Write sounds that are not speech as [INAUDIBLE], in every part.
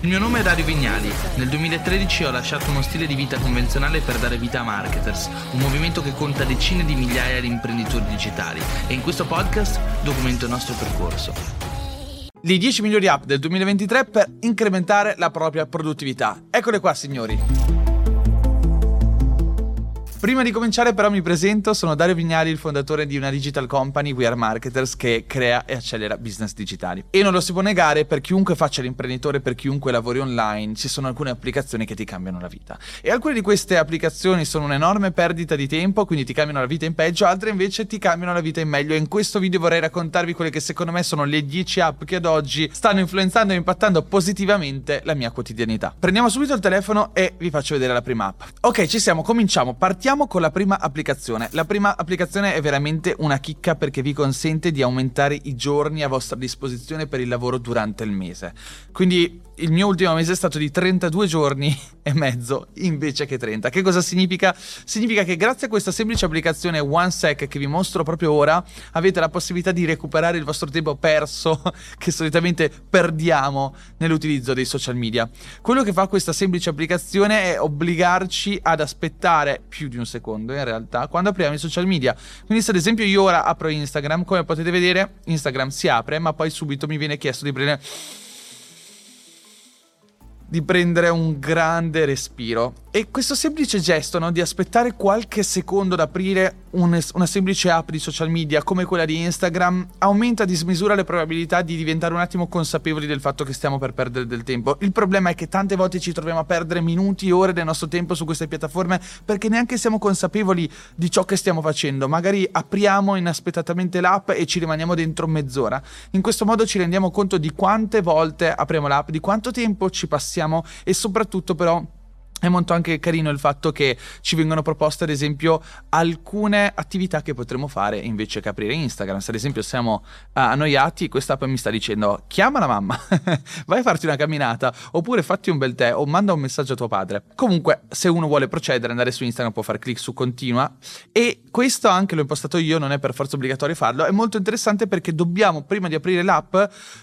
Il mio nome è Dario Vignali. Nel 2013 ho lasciato uno stile di vita convenzionale per dare vita a Marketers, un movimento che conta decine di migliaia di imprenditori digitali e in questo podcast documento il nostro percorso. Le 10 migliori app del 2023 per incrementare la propria produttività. Eccole qua signori. Prima di cominciare però mi presento, sono Dario Vignali, il fondatore di una digital company, We Are Marketers, che crea e accelera business digitali. E non lo si può negare, per chiunque faccia l'imprenditore, per chiunque lavori online, ci sono alcune applicazioni che ti cambiano la vita. E alcune di queste applicazioni sono un'enorme perdita di tempo, quindi ti cambiano la vita in peggio, altre invece ti cambiano la vita in meglio. E in questo video vorrei raccontarvi quelle che secondo me sono le 10 app che ad oggi stanno influenzando e impattando positivamente la mia quotidianità. Prendiamo subito il telefono e vi faccio vedere la prima app. Ok, ci siamo, cominciamo. Partiamo Iniziamo con la prima applicazione. La prima applicazione è veramente una chicca perché vi consente di aumentare i giorni a vostra disposizione per il lavoro durante il mese. Quindi il mio ultimo mese è stato di 32 giorni e mezzo invece che 30. Che cosa significa? Significa che grazie a questa semplice applicazione OneSec che vi mostro proprio ora, avete la possibilità di recuperare il vostro tempo perso [LAUGHS] che solitamente perdiamo nell'utilizzo dei social media. Quello che fa questa semplice applicazione è obbligarci ad aspettare più di un secondo in realtà quando apriamo i social media. Quindi se ad esempio io ora apro Instagram, come potete vedere, Instagram si apre, ma poi subito mi viene chiesto di prendere di prendere un grande respiro. E questo semplice gesto no, di aspettare qualche secondo ad aprire un, una semplice app di social media come quella di Instagram aumenta a dismisura le probabilità di diventare un attimo consapevoli del fatto che stiamo per perdere del tempo. Il problema è che tante volte ci troviamo a perdere minuti ore del nostro tempo su queste piattaforme perché neanche siamo consapevoli di ciò che stiamo facendo. Magari apriamo inaspettatamente l'app e ci rimaniamo dentro mezz'ora. In questo modo ci rendiamo conto di quante volte apriamo l'app, di quanto tempo ci passiamo e soprattutto però è molto anche carino il fatto che ci vengono proposte, ad esempio, alcune attività che potremmo fare invece che aprire Instagram. Se ad esempio siamo annoiati, quest'app mi sta dicendo chiama la mamma, [LAUGHS] vai a farti una camminata, oppure fatti un bel tè o manda un messaggio a tuo padre. Comunque, se uno vuole procedere, andare su Instagram può fare clic su continua e questo anche l'ho impostato io, non è per forza obbligatorio farlo. È molto interessante perché dobbiamo, prima di aprire l'app,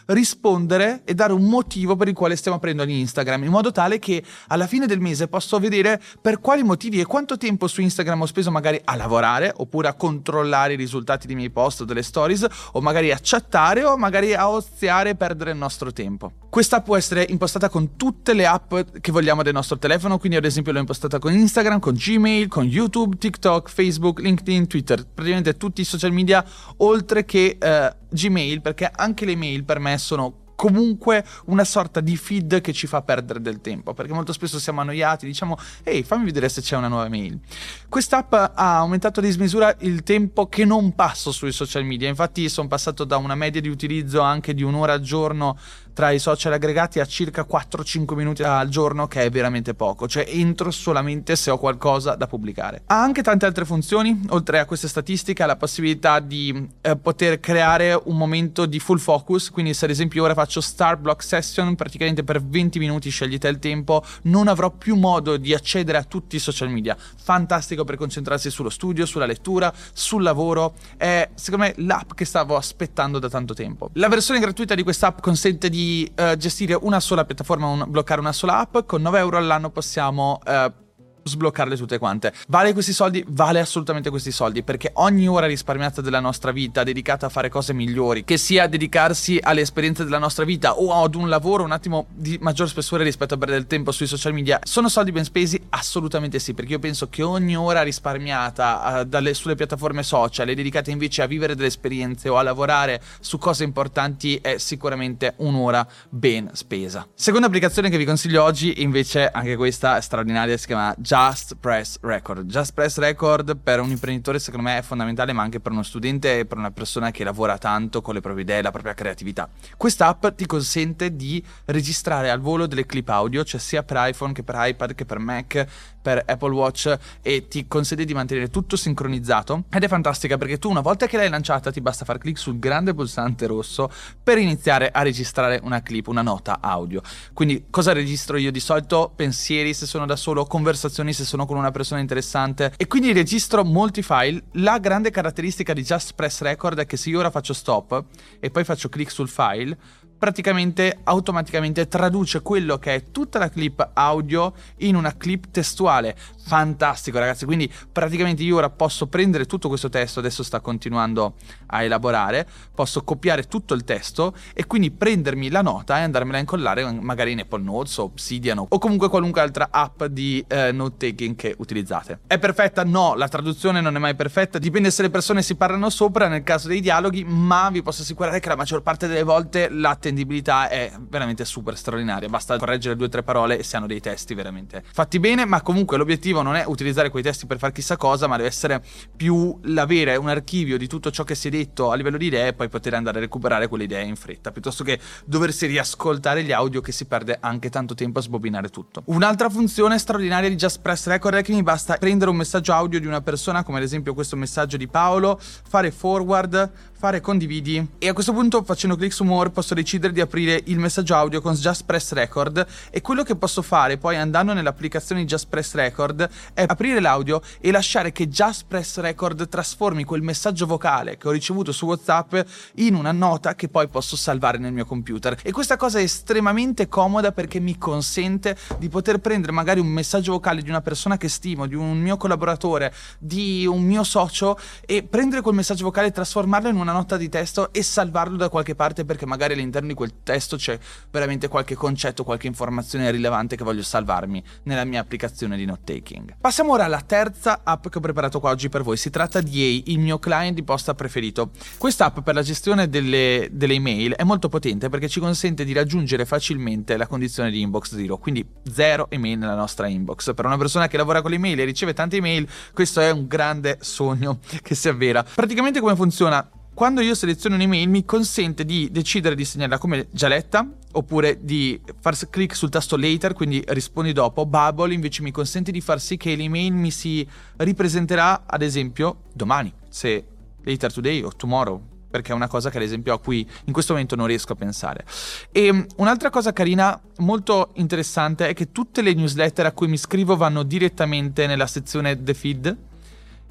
rispondere e dare un motivo per il quale stiamo aprendo Instagram, in modo tale che alla fine del mese posso vedere per quali motivi e quanto tempo su Instagram ho speso magari a lavorare oppure a controllare i risultati dei miei post o delle stories o magari a chattare o magari a oziare e perdere il nostro tempo. Questa può essere impostata con tutte le app che vogliamo del nostro telefono, quindi ad esempio l'ho impostata con Instagram, con Gmail, con YouTube, TikTok, Facebook, LinkedIn, Twitter, praticamente tutti i social media oltre che eh, Gmail perché anche le mail per me sono comunque una sorta di feed che ci fa perdere del tempo, perché molto spesso siamo annoiati, diciamo ehi fammi vedere se c'è una nuova mail. Quest'app ha aumentato a dismisura il tempo che non passo sui social media, infatti sono passato da una media di utilizzo anche di un'ora al giorno tra i social aggregati a circa 4-5 minuti al giorno, che è veramente poco, cioè entro solamente se ho qualcosa da pubblicare. Ha anche tante altre funzioni, oltre a queste statistiche, ha la possibilità di eh, poter creare un momento di full focus, quindi se ad esempio ora faccio start block session, praticamente per 20 minuti scegliete il tempo, non avrò più modo di accedere a tutti i social media. Fantastico per concentrarsi sullo studio, sulla lettura, sul lavoro, è secondo me l'app che stavo aspettando da tanto tempo. La versione gratuita di quest'app consente di uh, gestire una sola piattaforma, un, bloccare una sola app, con 9 euro all'anno possiamo uh, sbloccarle tutte quante. Vale questi soldi? Vale assolutamente questi soldi perché ogni ora risparmiata della nostra vita dedicata a fare cose migliori, che sia dedicarsi alle esperienze della nostra vita o ad un lavoro un attimo di maggior spessore rispetto a perdere del tempo sui social media, sono soldi ben spesi? Assolutamente sì, perché io penso che ogni ora risparmiata uh, dalle, sulle piattaforme social e dedicata invece a vivere delle esperienze o a lavorare su cose importanti è sicuramente un'ora ben spesa. Seconda applicazione che vi consiglio oggi invece, anche questa è straordinaria, si chiama Just Press Record. Just Press Record per un imprenditore secondo me è fondamentale, ma anche per uno studente e per una persona che lavora tanto con le proprie idee e la propria creatività. Questa app ti consente di registrare al volo delle clip audio, cioè sia per iPhone che per iPad che per Mac, per Apple Watch e ti consente di mantenere tutto sincronizzato ed è fantastica perché tu una volta che l'hai lanciata ti basta far clic sul grande pulsante rosso per iniziare a registrare una clip, una nota audio. Quindi cosa registro io di solito? Pensieri se sono da solo, conversazioni conversazioni se sono con una persona interessante e quindi registro molti file. La grande caratteristica di Just Press Record è che se io ora faccio stop e poi faccio clic sul file, praticamente automaticamente traduce quello che è tutta la clip audio in una clip testuale. Fantastico ragazzi, quindi praticamente io ora posso prendere tutto questo testo, adesso sta continuando a elaborare, posso copiare tutto il testo e quindi prendermi la nota e andarmela a incollare magari in Apple Notes o Obsidian o comunque qualunque altra app di eh, note taking che utilizzate. È perfetta? No, la traduzione non è mai perfetta, dipende se le persone si parlano sopra nel caso dei dialoghi, ma vi posso assicurare che la maggior parte delle volte l'attendibilità è veramente super straordinaria, basta correggere due o tre parole e si hanno dei testi veramente fatti bene, ma comunque l'obiettivo non è utilizzare quei testi per fare chissà cosa, ma deve essere più l'avere un archivio di tutto ciò che si è detto a livello di idee e poi poter andare a recuperare quelle idee in fretta, piuttosto che doversi riascoltare gli audio che si perde anche tanto tempo a sbobinare tutto. Un'altra funzione straordinaria di Just Press Record è che mi basta prendere un messaggio audio di una persona, come ad esempio questo messaggio di Paolo, fare forward, fare condividi. E a questo punto facendo clic su more posso decidere di aprire il messaggio audio con Just Press Record. E quello che posso fare poi andando nell'applicazione di Just Press Record è aprire l'audio e lasciare che Just Press Record trasformi quel messaggio vocale che ho ricevuto su WhatsApp in una nota che poi posso salvare nel mio computer. E questa cosa è estremamente comoda perché mi consente di poter prendere magari un messaggio vocale di una persona che stimo, di un mio collaboratore, di un mio socio e prendere quel messaggio vocale e trasformarlo in una nota di testo e salvarlo da qualche parte perché magari all'interno di quel testo c'è veramente qualche concetto, qualche informazione rilevante che voglio salvarmi nella mia applicazione di note taking. Passiamo ora alla terza app che ho preparato qua oggi per voi. Si tratta di A, il mio client di posta preferito. Questa app per la gestione delle, delle email è molto potente perché ci consente di raggiungere facilmente la condizione di inbox zero, quindi zero email nella nostra inbox. Per una persona che lavora con le email e riceve tante email, questo è un grande sogno che si avvera. Praticamente come funziona? Quando io seleziono un'email mi consente di decidere di segnarla come già letta oppure di far clic sul tasto later, quindi rispondi dopo. Bubble invece mi consente di far sì che l'email mi si ripresenterà ad esempio domani, se later today o tomorrow, perché è una cosa che ad esempio a cui in questo momento non riesco a pensare. E um, un'altra cosa carina, molto interessante, è che tutte le newsletter a cui mi iscrivo vanno direttamente nella sezione The Feed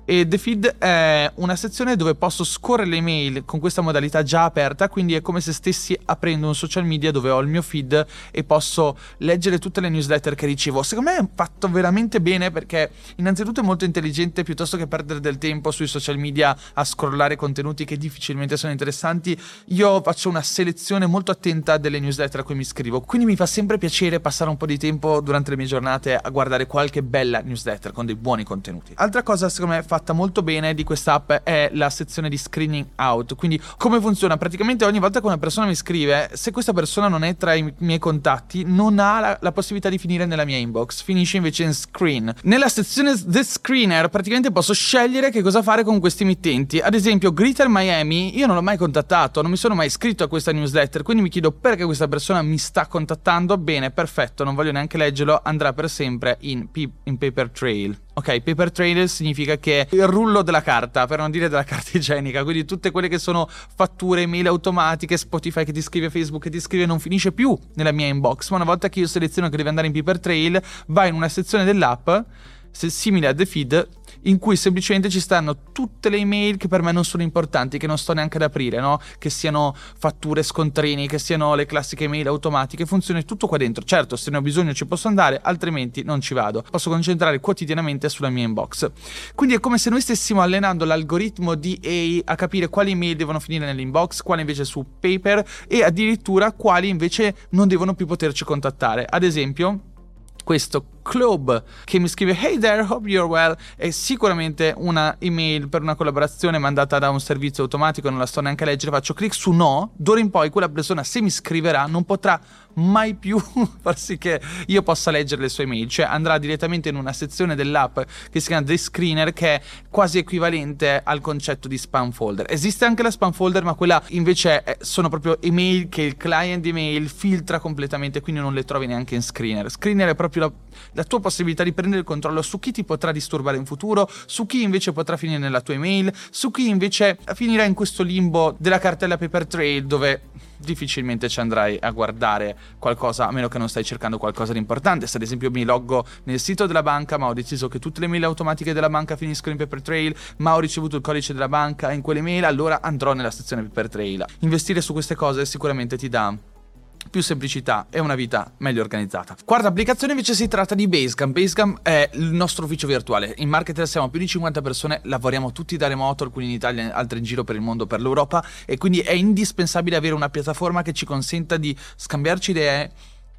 e The Feed è una sezione dove posso scorrere le mail con questa modalità già aperta, quindi è come se stessi aprendo un social media dove ho il mio feed e posso leggere tutte le newsletter che ricevo. Secondo me è fatto veramente bene perché innanzitutto è molto intelligente piuttosto che perdere del tempo sui social media a scrollare contenuti che difficilmente sono interessanti. Io faccio una selezione molto attenta delle newsletter a cui mi iscrivo, quindi mi fa sempre piacere passare un po' di tempo durante le mie giornate a guardare qualche bella newsletter con dei buoni contenuti. Altra cosa secondo me fatta molto bene di quest'app è la sezione di screening out. Quindi come funziona? Praticamente ogni volta che una persona mi scrive, se questa persona non è tra i miei contatti, non ha la, la possibilità di finire nella mia inbox, finisce invece in screen. Nella sezione The Screener praticamente posso scegliere che cosa fare con questi emittenti. Ad esempio Greater Miami, io non l'ho mai contattato, non mi sono mai iscritto a questa newsletter, quindi mi chiedo perché questa persona mi sta contattando. Bene, perfetto, non voglio neanche leggerlo, andrà per sempre in, in paper trail. Ok, paper trail significa che il rullo della carta, per non dire della [LAUGHS] carta igienica, quindi tutte quelle che sono fatture, mail automatiche, Spotify che ti scrive, Facebook che ti scrive, non finisce più nella mia inbox, ma una volta che io seleziono che deve andare in paper trail, va in una sezione dell'app simile a The Feed in cui semplicemente ci stanno tutte le email che per me non sono importanti, che non sto neanche ad aprire, no? Che siano fatture, scontrini, che siano le classiche email automatiche, funzioni tutto qua dentro. Certo, se ne ho bisogno ci posso andare, altrimenti non ci vado. Posso concentrare quotidianamente sulla mia inbox. Quindi è come se noi stessimo allenando l'algoritmo di AI a capire quali email devono finire nell'inbox, quali invece su paper e addirittura quali invece non devono più poterci contattare. Ad esempio, questo club che mi scrive Hey there, hope you're well. È sicuramente una email per una collaborazione mandata da un servizio automatico non la sto neanche a leggere faccio clic su no d'ora in poi quella persona se mi scriverà non potrà mai più [LAUGHS] far sì che io possa leggere le sue email. Cioè andrà direttamente in una sezione dell'app che si chiama The Screener che è quasi equivalente al concetto di spam folder. Esiste anche la spam folder ma quella invece è, sono proprio email che il client email filtra completamente quindi non le trovi neanche in screener. Screener è proprio la la tua possibilità di prendere il controllo su chi ti potrà disturbare in futuro, su chi invece potrà finire nella tua email, su chi invece finirà in questo limbo della cartella paper trail dove difficilmente ci andrai a guardare qualcosa a meno che non stai cercando qualcosa di importante. Se ad esempio mi loggo nel sito della banca ma ho deciso che tutte le mail automatiche della banca finiscono in paper trail, ma ho ricevuto il codice della banca in quelle mail, allora andrò nella sezione paper trail. Investire su queste cose sicuramente ti dà più semplicità e una vita meglio organizzata. Quarta applicazione invece si tratta di Basecamp. Basecamp è il nostro ufficio virtuale. In marketer siamo più di 50 persone, lavoriamo tutti da remoto, alcuni in Italia, altri in giro per il mondo, per l'Europa e quindi è indispensabile avere una piattaforma che ci consenta di scambiarci idee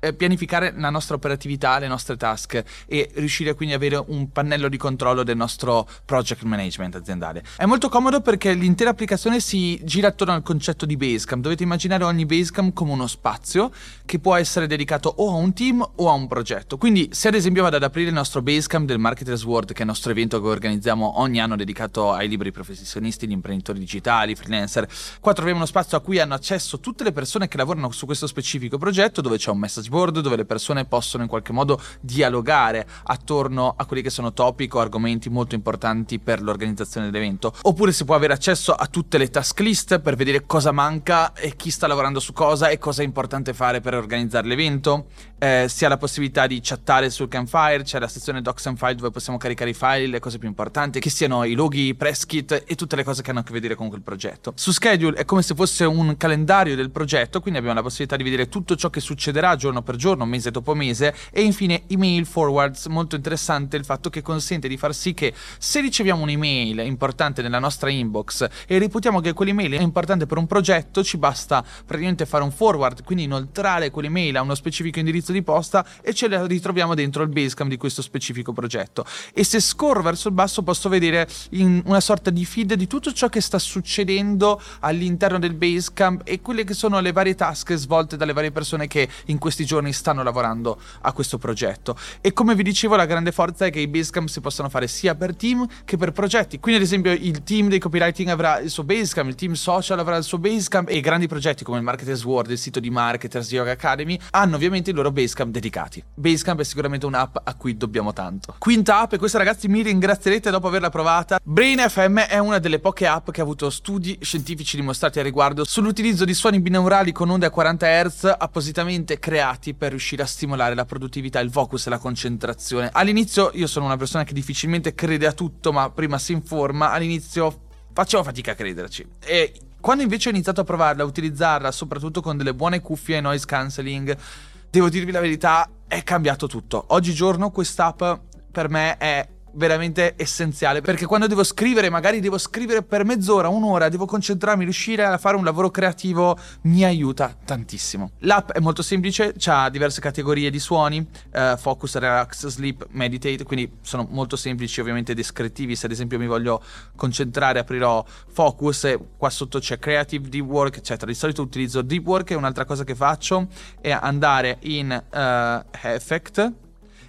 eh, pianificare la nostra operatività, le nostre task e riuscire quindi ad avere un pannello di controllo del nostro project management aziendale. È molto comodo perché l'intera applicazione si gira attorno al concetto di Basecamp. Dovete immaginare ogni Basecamp come uno spazio che può essere dedicato o a un team o a un progetto. Quindi se ad esempio vado ad aprire il nostro Basecamp del Marketers World, che è il nostro evento che organizziamo ogni anno dedicato ai liberi professionisti, gli imprenditori digitali, freelancer, qua troviamo uno spazio a cui hanno accesso tutte le persone che lavorano su questo specifico progetto dove c'è un message board dove le persone possono in qualche modo dialogare attorno a quelli che sono topic o argomenti molto importanti per l'organizzazione dell'evento. Oppure si può avere accesso a tutte le task list per vedere cosa manca e chi sta lavorando su cosa e cosa è importante fare per organizzare l'evento. Eh, si ha la possibilità di chattare sul campfire, c'è la sezione docs and file dove possiamo caricare i file, le cose più importanti, che siano i loghi, i press kit e tutte le cose che hanno a che vedere con quel progetto. Su schedule è come se fosse un calendario del progetto, quindi abbiamo la possibilità di vedere tutto ciò che succederà giorno per giorno, mese dopo mese e infine email forwards, molto interessante il fatto che consente di far sì che se riceviamo un'email importante nella nostra inbox e reputiamo che quell'email è importante per un progetto, ci basta praticamente fare un forward, quindi inoltrare quell'email a uno specifico indirizzo di posta e ce la ritroviamo dentro il Basecamp di questo specifico progetto. E se scorro verso il basso posso vedere una sorta di feed di tutto ciò che sta succedendo all'interno del Basecamp e quelle che sono le varie task svolte dalle varie persone che in questi giorni stanno lavorando a questo progetto. E come vi dicevo, la grande forza è che i Basecamp si possono fare sia per team che per progetti. Quindi, ad esempio, il team dei copywriting avrà il suo Basecamp, il team social avrà il suo Basecamp e i grandi progetti come il Marketers World, il sito di Marketers Yoga Academy hanno ovviamente i loro Basecamp dedicati. Basecamp è sicuramente un'app a cui dobbiamo tanto. Quinta app, e questa ragazzi mi ringrazierete dopo averla provata. Brain FM è una delle poche app che ha avuto studi scientifici dimostrati a riguardo sull'utilizzo di suoni binaurali con onde a 40 Hz appositamente creati per riuscire a stimolare la produttività, il focus e la concentrazione. All'inizio io sono una persona che difficilmente crede a tutto, ma prima si informa. All'inizio facevo fatica a crederci. E quando invece ho iniziato a provarla, a utilizzarla, soprattutto con delle buone cuffie e noise cancelling, devo dirvi la verità, è cambiato tutto. Oggigiorno quest'app per me è veramente essenziale perché quando devo scrivere, magari devo scrivere per mezz'ora, un'ora, devo concentrarmi, riuscire a fare un lavoro creativo, mi aiuta tantissimo. L'app è molto semplice, ha diverse categorie di suoni, uh, focus, relax, sleep, meditate, quindi sono molto semplici, ovviamente descrittivi. Se ad esempio mi voglio concentrare, aprirò focus e qua sotto c'è creative, deep work, eccetera. Di solito utilizzo deep work e un'altra cosa che faccio è andare in uh, effect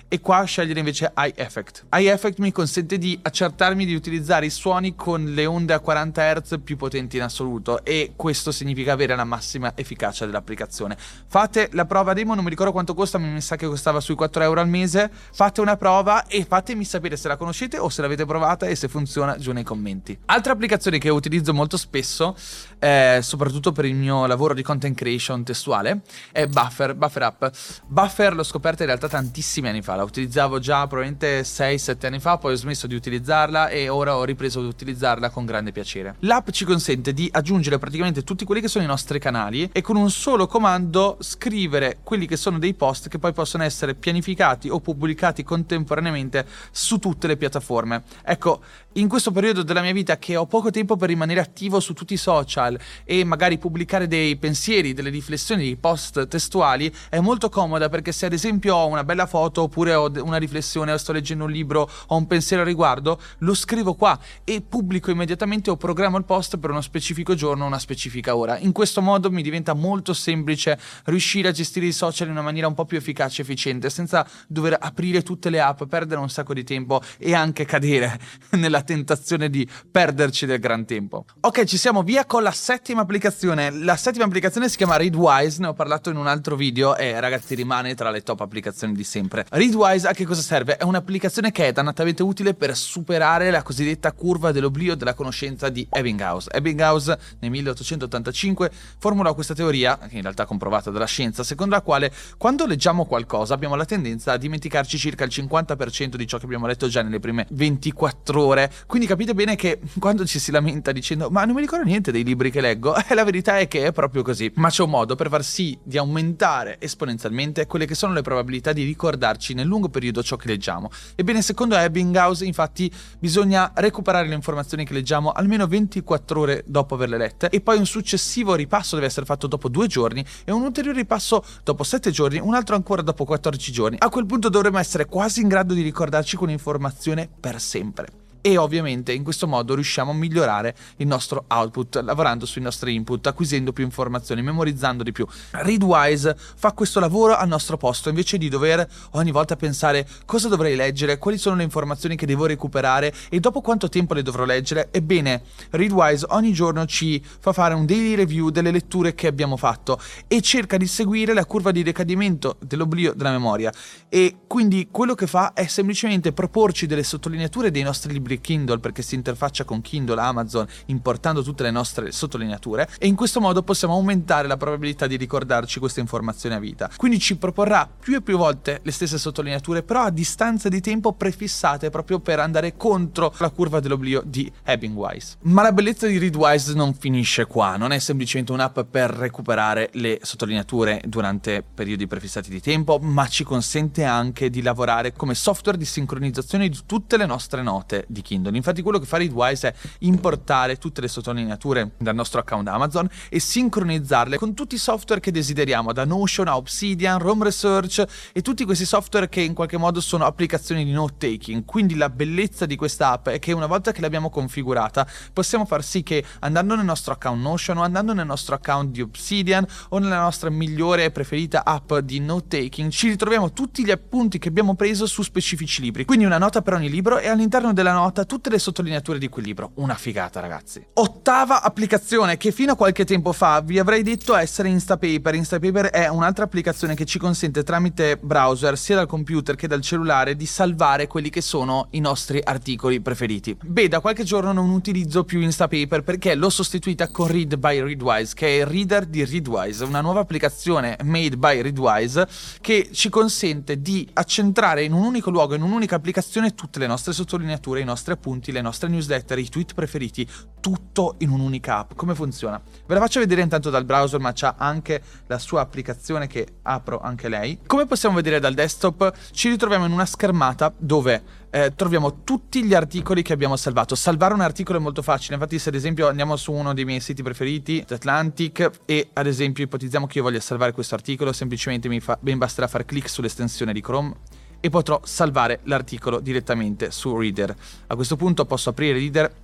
e qua scegliere invece Eye Effect. Eye Effect mi consente di accertarmi di utilizzare i suoni con le onde a 40 Hz più potenti in assoluto e questo significa avere la massima efficacia dell'applicazione. Fate la prova demo, non mi ricordo quanto costa, ma mi sa che costava sui 4 euro al mese. Fate una prova e fatemi sapere se la conoscete o se l'avete provata e se funziona giù nei commenti. Altra applicazione che utilizzo molto spesso, eh, soprattutto per il mio lavoro di content creation testuale, è Buffer, Buffer App. Buffer l'ho scoperta in realtà tantissimi anni fa, la utilizzavo già probabilmente 6-7 anni fa, poi ho smesso di utilizzarla e ora ho ripreso ad utilizzarla con grande piacere. L'app ci consente di aggiungere praticamente tutti quelli che sono i nostri canali e con un solo comando scrivere quelli che sono dei post che poi possono essere pianificati o pubblicati contemporaneamente su tutte le piattaforme. Ecco, in questo periodo della mia vita che ho poco tempo per rimanere attivo su tutti i social e magari pubblicare dei pensieri, delle riflessioni, dei post testuali, è molto comoda perché se ad esempio ho una bella foto oppure ho una riflessione sto leggendo un libro, ho un pensiero a riguardo, lo scrivo qua e pubblico immediatamente o programmo il post per uno specifico giorno, una specifica ora. In questo modo mi diventa molto semplice riuscire a gestire i social in una maniera un po' più efficace e efficiente, senza dover aprire tutte le app, perdere un sacco di tempo e anche cadere [LAUGHS] nella tentazione di perderci del gran tempo. Ok, ci siamo via con la settima applicazione. La settima applicazione si chiama Readwise, ne ho parlato in un altro video e ragazzi rimane tra le top applicazioni di sempre. Readwise Readwise a che cosa serve? È un'applicazione che è dannatamente utile per superare la cosiddetta curva dell'oblio della conoscenza di Ebbinghaus. Ebbinghaus nel 1885 formula questa teoria, che in realtà è comprovata dalla scienza, secondo la quale quando leggiamo qualcosa abbiamo la tendenza a dimenticarci circa il 50% di ciò che abbiamo letto già nelle prime 24 ore. Quindi capite bene che quando ci si lamenta dicendo ma non mi ricordo niente dei libri che leggo, [LAUGHS] la verità è che è proprio così. Ma c'è un modo per far sì di aumentare esponenzialmente quelle che sono le probabilità di ricordarci ricordarci nel lungo periodo ciò che leggiamo. Ebbene, secondo Ebbinghaus, infatti, bisogna recuperare le informazioni che leggiamo almeno 24 ore dopo averle lette e poi un successivo ripasso deve essere fatto dopo due giorni e un ulteriore ripasso dopo 7 giorni, un altro ancora dopo 14 giorni. A quel punto dovremmo essere quasi in grado di ricordarci quell'informazione per sempre e ovviamente in questo modo riusciamo a migliorare il nostro output lavorando sui nostri input, acquisendo più informazioni, memorizzando di più. Readwise fa questo lavoro al nostro posto invece di dover ogni volta pensare cosa dovrei leggere, quali sono le informazioni che devo recuperare e dopo quanto tempo le dovrò leggere. Ebbene, Readwise ogni giorno ci fa fare un daily review delle letture che abbiamo fatto e cerca di seguire la curva di decadimento dell'oblio della memoria e quindi quello che fa è semplicemente proporci delle sottolineature dei nostri libri libri Kindle perché si interfaccia con Kindle, Amazon, importando tutte le nostre sottolineature e in questo modo possiamo aumentare la probabilità di ricordarci queste informazioni a vita. Quindi ci proporrà più e più volte le stesse sottolineature, però a distanza di tempo prefissate proprio per andare contro la curva dell'oblio di Ebbingwise. Ma la bellezza di Readwise non finisce qua, non è semplicemente un'app per recuperare le sottolineature durante periodi prefissati di tempo, ma ci consente anche di lavorare come software di sincronizzazione di tutte le nostre note di Kindle. Infatti quello che fa Readwise è importare tutte le sottolineature dal nostro account Amazon e sincronizzarle con tutti i software che desideriamo, da Notion a Obsidian, Rome Research e tutti questi software che in qualche modo sono applicazioni di note taking. Quindi la bellezza di questa app è che una volta che l'abbiamo configurata possiamo far sì che andando nel nostro account Notion o andando nel nostro account di Obsidian o nella nostra migliore e preferita app di note taking ci ritroviamo tutti gli appunti che abbiamo preso su specifici libri. Quindi una nota per ogni libro e all'interno della nota nota tutte le sottolineature di quel libro. Una figata, ragazzi. Ottava applicazione che fino a qualche tempo fa vi avrei detto essere Instapaper. Instapaper è un'altra applicazione che ci consente tramite browser, sia dal computer che dal cellulare, di salvare quelli che sono i nostri articoli preferiti. Beh, da qualche giorno non utilizzo più Instapaper perché l'ho sostituita con Read by Readwise, che è il reader di Readwise, una nuova applicazione made by Readwise che ci consente di accentrare in un unico luogo, in un'unica applicazione, tutte le nostre sottolineature, i nostri nostri appunti, le nostre newsletter, i tweet preferiti, tutto in un'unica app. Come funziona? Ve la faccio vedere intanto dal browser, ma c'ha anche la sua applicazione che apro anche lei. Come possiamo vedere dal desktop, ci ritroviamo in una schermata dove eh, troviamo tutti gli articoli che abbiamo salvato. Salvare un articolo è molto facile, infatti se ad esempio andiamo su uno dei miei siti preferiti, Atlantic, e ad esempio ipotizziamo che io voglia salvare questo articolo, semplicemente mi, fa, mi basterà fare clic sull'estensione di Chrome e potrò salvare l'articolo direttamente su Reader. A questo punto posso aprire Reader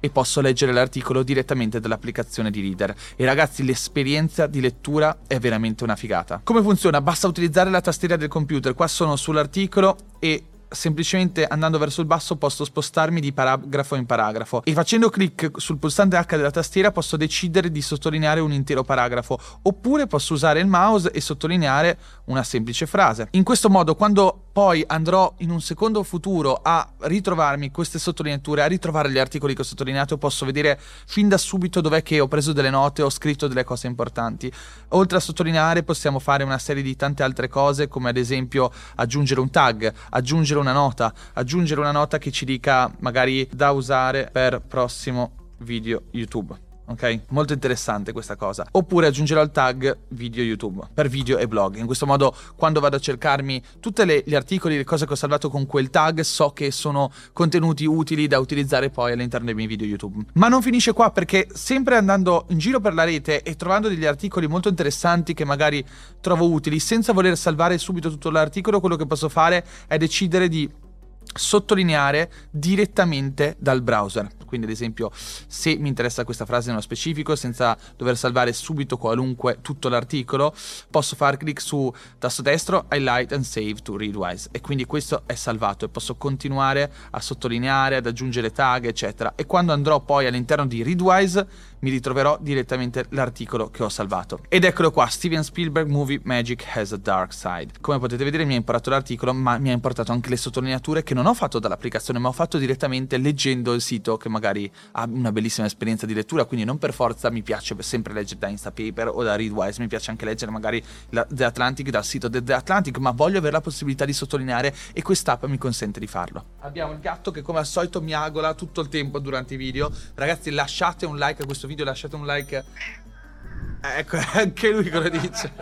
e posso leggere l'articolo direttamente dall'applicazione di Reader. E ragazzi, l'esperienza di lettura è veramente una figata. Come funziona? Basta utilizzare la tastiera del computer. Qua sono sull'articolo e semplicemente andando verso il basso posso spostarmi di paragrafo in paragrafo e facendo clic sul pulsante H della tastiera posso decidere di sottolineare un intero paragrafo oppure posso usare il mouse e sottolineare una semplice frase. In questo modo quando poi andrò in un secondo futuro a ritrovarmi queste sottolineature, a ritrovare gli articoli che ho sottolineato, posso vedere fin da subito dov'è che ho preso delle note, ho scritto delle cose importanti. Oltre a sottolineare possiamo fare una serie di tante altre cose come ad esempio aggiungere un tag, aggiungere una nota, aggiungere una nota che ci dica magari da usare per prossimo video YouTube ok? Molto interessante questa cosa. Oppure aggiungerò il tag video YouTube per video e blog. In questo modo, quando vado a cercarmi tutti gli articoli, le cose che ho salvato con quel tag, so che sono contenuti utili da utilizzare poi all'interno dei miei video YouTube. Ma non finisce qua perché sempre andando in giro per la rete e trovando degli articoli molto interessanti che magari trovo utili, senza voler salvare subito tutto l'articolo, quello che posso fare è decidere di sottolineare direttamente dal browser. Quindi, ad esempio, se mi interessa questa frase nello specifico, senza dover salvare subito qualunque tutto l'articolo, posso fare clic su tasto destro, highlight and save to Readwise. E quindi questo è salvato e posso continuare a sottolineare, ad aggiungere tag, eccetera. E quando andrò poi all'interno di Readwise, mi ritroverò direttamente l'articolo che ho salvato. Ed eccolo qua, Steven Spielberg Movie Magic Has a Dark Side. Come potete vedere mi ha importato l'articolo, ma mi ha importato anche le sottolineature che non ho fatto dall'applicazione, ma ho fatto direttamente leggendo il sito che magari ha una bellissima esperienza di lettura, quindi non per forza mi piace sempre leggere da Instapaper o da Readwise, mi piace anche leggere magari la The Atlantic dal sito The Atlantic, ma voglio avere la possibilità di sottolineare e quest'app mi consente di farlo. Abbiamo il gatto che come al solito miagola tutto il tempo durante i video. Ragazzi lasciate un like a questo video video lasciate un like. Ecco, [LAUGHS] anche lui cosa dice.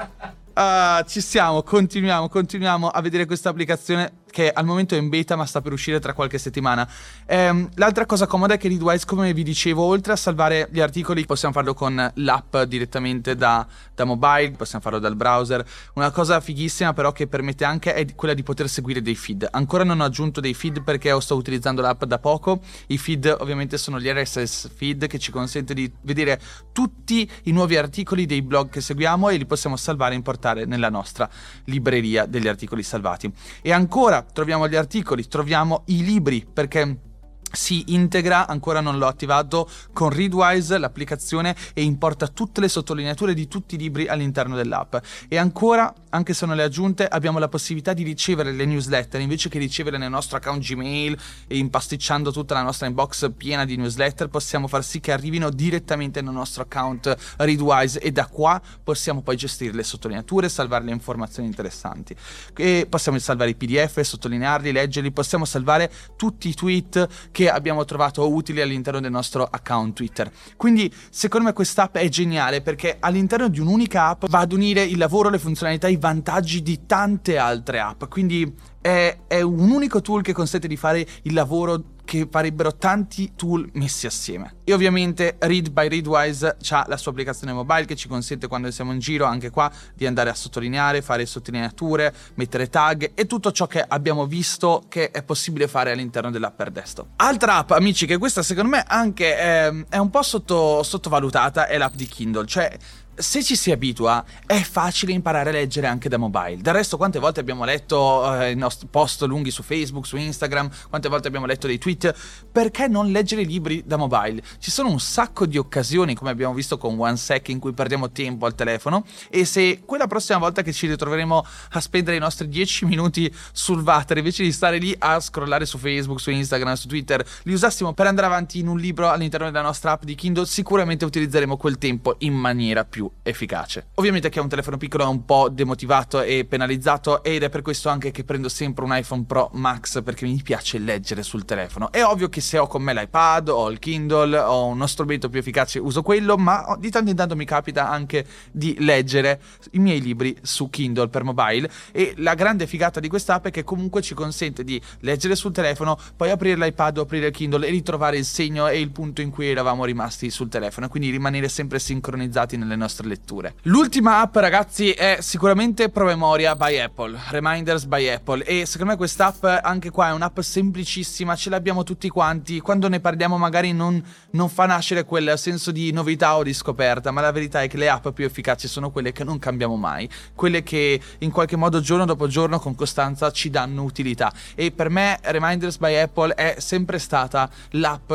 Uh, ci siamo, continuiamo, continuiamo a vedere questa applicazione che al momento è in beta ma sta per uscire tra qualche settimana. Ehm, l'altra cosa comoda è che Readwise, come vi dicevo, oltre a salvare gli articoli, possiamo farlo con l'app direttamente da, da, mobile, possiamo farlo dal browser. Una cosa fighissima però che permette anche è quella di poter seguire dei feed. Ancora non ho aggiunto dei feed perché sto utilizzando l'app da poco. I feed ovviamente sono gli RSS feed che ci consente di vedere tutti i nuovi articoli dei blog che seguiamo e li possiamo salvare e importare nella nostra libreria degli articoli salvati. E ancora troviamo gli articoli, troviamo i libri, perché si integra, ancora non l'ho attivato, con Readwise l'applicazione e importa tutte le sottolineature di tutti i libri all'interno dell'app. E ancora, anche se non le aggiunte, abbiamo la possibilità di ricevere le newsletter invece che ricevere nel nostro account Gmail e impasticciando tutta la nostra inbox piena di newsletter, possiamo far sì che arrivino direttamente nel nostro account Readwise e da qua possiamo poi gestire le sottolineature, salvare le informazioni interessanti. E possiamo salvare i PDF, sottolinearli, leggerli, possiamo salvare tutti i tweet che che abbiamo trovato utili all'interno del nostro account Twitter. Quindi secondo me quest'app è geniale perché all'interno di un'unica app va ad unire il lavoro, le funzionalità, i vantaggi di tante altre app. Quindi è, è un unico tool che consente di fare il lavoro che farebbero tanti tool messi assieme. E ovviamente Read by Readwise ha la sua applicazione mobile che ci consente quando siamo in giro anche qua di andare a sottolineare, fare sottolineature, mettere tag e tutto ciò che abbiamo visto che è possibile fare all'interno dell'app desktop. Altra app, amici, che questa secondo me anche è, ehm, è un po' sotto, sottovalutata è l'app di Kindle, cioè se ci si abitua è facile imparare a leggere anche da mobile. Del resto quante volte abbiamo letto eh, i nostri post lunghi su Facebook, su Instagram, quante volte abbiamo letto dei tweet, perché non leggere libri da mobile? Ci sono un sacco di occasioni come abbiamo visto con OneSec in cui perdiamo tempo al telefono e se quella prossima volta che ci ritroveremo a spendere i nostri 10 minuti sul water invece di stare lì a scrollare su Facebook, su Instagram, su Twitter, li usassimo per andare avanti in un libro all'interno della nostra app di Kindle, sicuramente utilizzeremo quel tempo in maniera più efficace. Ovviamente che è un telefono piccolo è un po' demotivato e penalizzato ed è per questo anche che prendo sempre un iPhone Pro Max perché mi piace leggere sul telefono. È ovvio che se ho con me l'iPad o il Kindle o uno strumento più efficace uso quello, ma di tanto in tanto mi capita anche di leggere i miei libri su Kindle per mobile e la grande figata di quest'app è che comunque ci consente di leggere sul telefono, poi aprire l'iPad o aprire il Kindle e ritrovare il segno e il punto in cui eravamo rimasti sul telefono quindi rimanere sempre sincronizzati nelle nostre nostre letture. L'ultima app, ragazzi, è sicuramente Promemoria by Apple, Reminders by Apple. E secondo me quest'app, anche qua, è un'app semplicissima, ce l'abbiamo tutti quanti. Quando ne parliamo, magari non, non fa nascere quel senso di novità o di scoperta, ma la verità è che le app più efficaci sono quelle che non cambiamo mai, quelle che in qualche modo giorno dopo giorno con costanza ci danno utilità. E per me Reminders by Apple è sempre stata l'app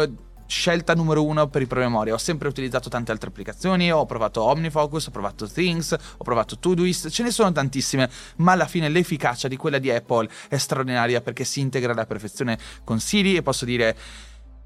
scelta numero uno per i promemoria. Ho sempre utilizzato tante altre applicazioni, ho provato OmniFocus, ho provato Things, ho provato Todoist, ce ne sono tantissime, ma alla fine l'efficacia di quella di Apple è straordinaria perché si integra alla perfezione con Siri e posso dire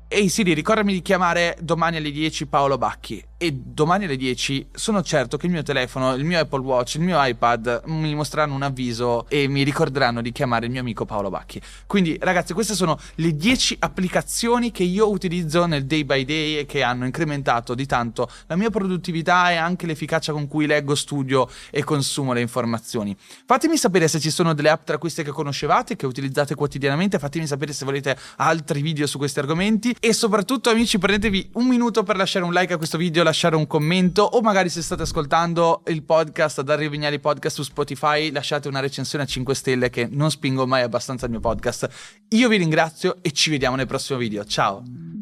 Ehi Siri, ricordami di chiamare domani alle 10 Paolo Bacchi e domani alle 10 sono certo che il mio telefono, il mio Apple Watch, il mio iPad mi mostreranno un avviso e mi ricorderanno di chiamare il mio amico Paolo Bacchi. Quindi ragazzi queste sono le 10 applicazioni che io utilizzo nel day by day e che hanno incrementato di tanto la mia produttività e anche l'efficacia con cui leggo, studio e consumo le informazioni. Fatemi sapere se ci sono delle app tra queste che conoscevate, che utilizzate quotidianamente, fatemi sapere se volete altri video su questi argomenti e soprattutto amici prendetevi un minuto per lasciare un like a questo video lasciare un commento o magari se state ascoltando il podcast Dario Vignali Podcast su Spotify lasciate una recensione a 5 stelle che non spingo mai abbastanza il mio podcast. Io vi ringrazio e ci vediamo nel prossimo video. Ciao!